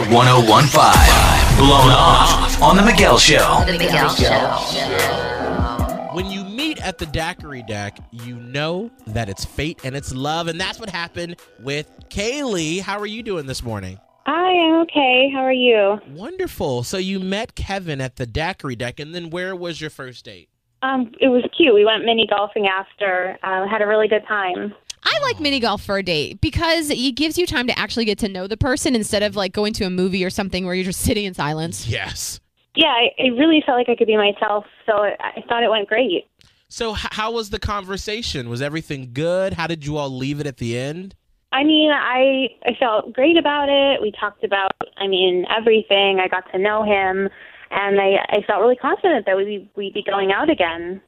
Hot 1015. Blown off on The Miguel Show. The Miguel Show. When you meet at the daiquiri deck, you know that it's fate and it's love, and that's what happened with Kaylee. How are you doing this morning? I am okay. How are you? Wonderful. So you met Kevin at the daiquiri deck, and then where was your first date? Um, it was cute. We went mini golfing after. Uh, had a really good time. I like mini golf for a date because it gives you time to actually get to know the person instead of like going to a movie or something where you're just sitting in silence. Yes. Yeah, I, I really felt like I could be myself, so I, I thought it went great. So h- how was the conversation? Was everything good? How did you all leave it at the end? I mean, I I felt great about it. We talked about, I mean, everything. I got to know him, and I I felt really confident that we'd we'd be going out again.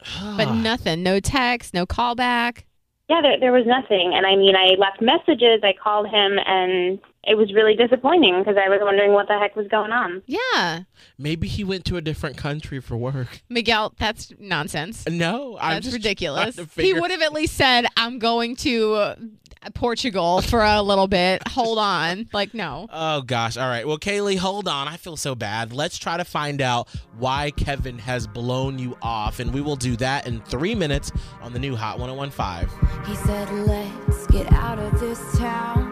But nothing, no text, no callback. Yeah, there, there was nothing, and I mean, I left messages. I called him, and it was really disappointing because I was wondering what the heck was going on. Yeah. Maybe he went to a different country for work. Miguel, that's nonsense. No, I'm That's just ridiculous. trying He would have at least said, I'm going to uh, Portugal for a little bit. Hold on. Like, no. Oh gosh. All right. Well, Kaylee, hold on. I feel so bad. Let's try to find out why Kevin has blown you off, and we will do that in three minutes on the new Hot 1015. He said, Let's get out of this town,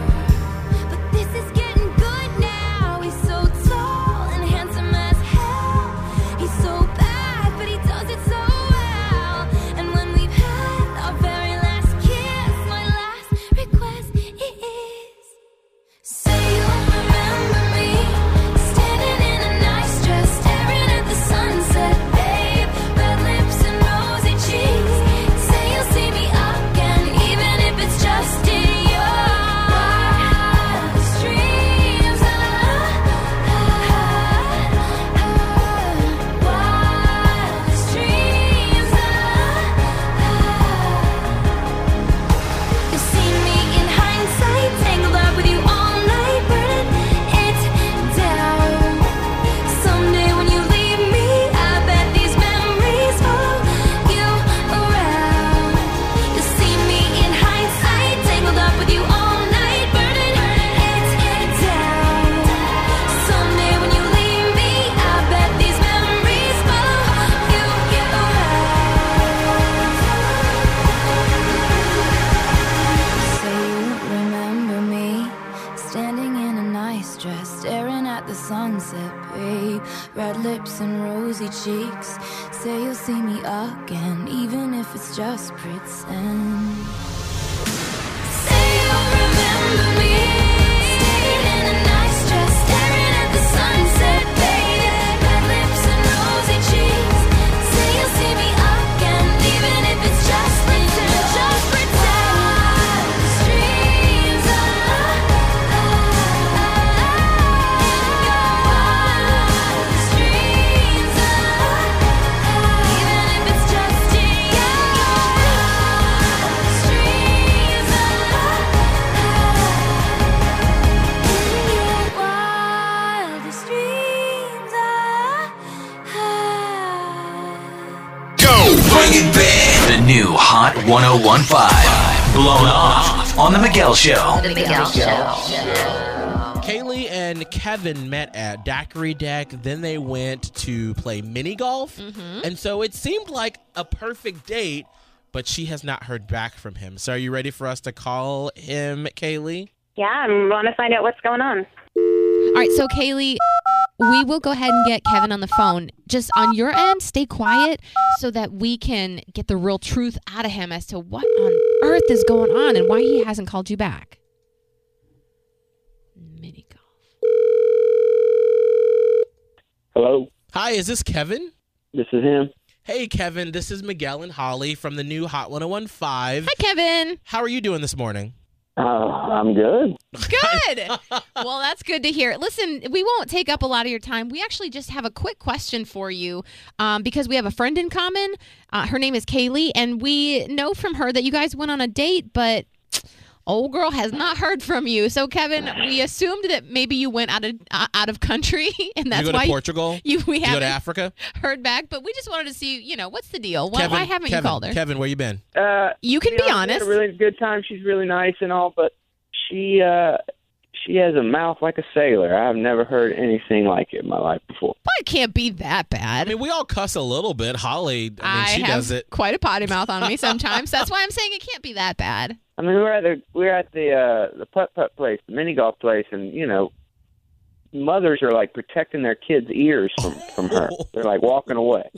Red lips and rosy cheeks. Say you'll see me again, even if it's just pretend. Say you'll remember me Hot 1015. Blown off on The Miguel Show. The Miguel Show. Kaylee and Kevin met at Daiquiri Deck. Then they went to play mini golf. Mm-hmm. And so it seemed like a perfect date but she has not heard back from him. So are you ready for us to call him, Kaylee? Yeah, I want to find out what's going on. All right, so Kaylee, we will go ahead and get Kevin on the phone. Just on your end, stay quiet so that we can get the real truth out of him as to what on earth is going on and why he hasn't called you back. Mini golf. Hello, Hi, is this Kevin? this is him. Hey, Kevin, this is Miguel and Holly from the new Hot 1015. Hi, Kevin. How are you doing this morning? Uh, I'm good. Good. well, that's good to hear. Listen, we won't take up a lot of your time. We actually just have a quick question for you um, because we have a friend in common. Uh, her name is Kaylee, and we know from her that you guys went on a date, but old girl has not heard from you. So, Kevin, we assumed that maybe you went out of uh, out of country, and that's Did you go why to Portugal? you we Did you go to Africa? heard back. But we just wanted to see, you know, what's the deal? Why, Kevin, why haven't Kevin, you called her? Kevin, where you been? Uh, you can you be know, honest. had a really good time. She's really nice and all, but she uh, she has a mouth like a sailor. I've never heard anything like it in my life before. Well, it can't be that bad. I mean, we all cuss a little bit. Holly, I mean, she have does it. quite a potty mouth on me sometimes. That's why I'm saying it can't be that bad. I mean, we're at the we're at the uh, the putt putt place, the mini golf place, and you know, mothers are like protecting their kids' ears from from her. They're like walking away.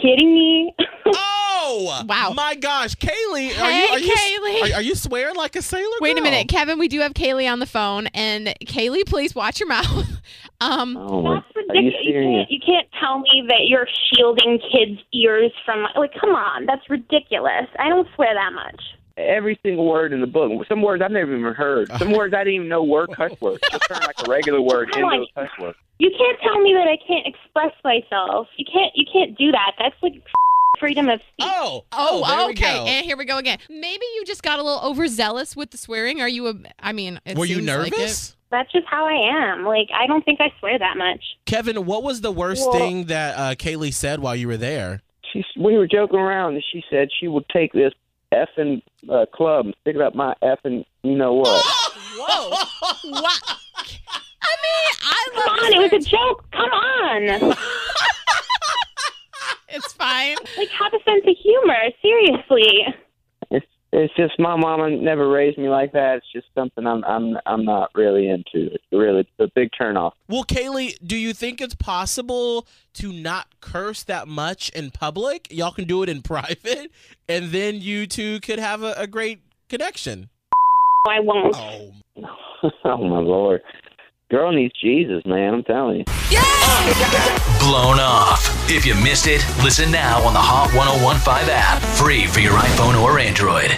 Kidding me? Oh! Wow. My gosh, Kaylee, are Hey, you are you Kaylee. Are, are you swearing like a sailor? Wait a minute, Kevin. We do have Kaylee on the phone, and Kaylee, please watch your mouth. Um, Oh! That's Are you ridiculous. You can't, you can't tell me that you're shielding kids' ears from like. Come on, that's ridiculous. I don't swear that much. Every single word in the book. Some words I've never even heard. Some words I didn't even know were cuss words. Just turn like a regular word Come into on. a cuss word. You can't tell me that I can't express myself. You can't. You can't do that. That's like freedom of speech. Oh, oh, there we okay. And here we go again. Maybe you just got a little overzealous with the swearing. Are you a? I mean, it Were you seems like it. nervous? That's just how I am. Like I don't think I swear that much. Kevin, what was the worst Well- thing that uh, Kaylee said while you were there? She, we were joking around, and she said she would take this effing uh, club and stick it up my effing, you know what? Whoa! what? I mean, I Come on, it was a joke. Come on. It's fine. Like have a sense of humor. Seriously. It's it's just my mama never raised me like that. It's just something I'm I'm I'm not really into. It's really a big turnoff. Well, Kaylee, do you think it's possible to not curse that much in public? Y'all can do it in private, and then you two could have a, a great connection. I won't. Oh, oh my lord, girl needs Jesus, man. I'm telling you. Blown off. If you missed it, listen now on the Hot 1015 app. Free for your iPhone or Android.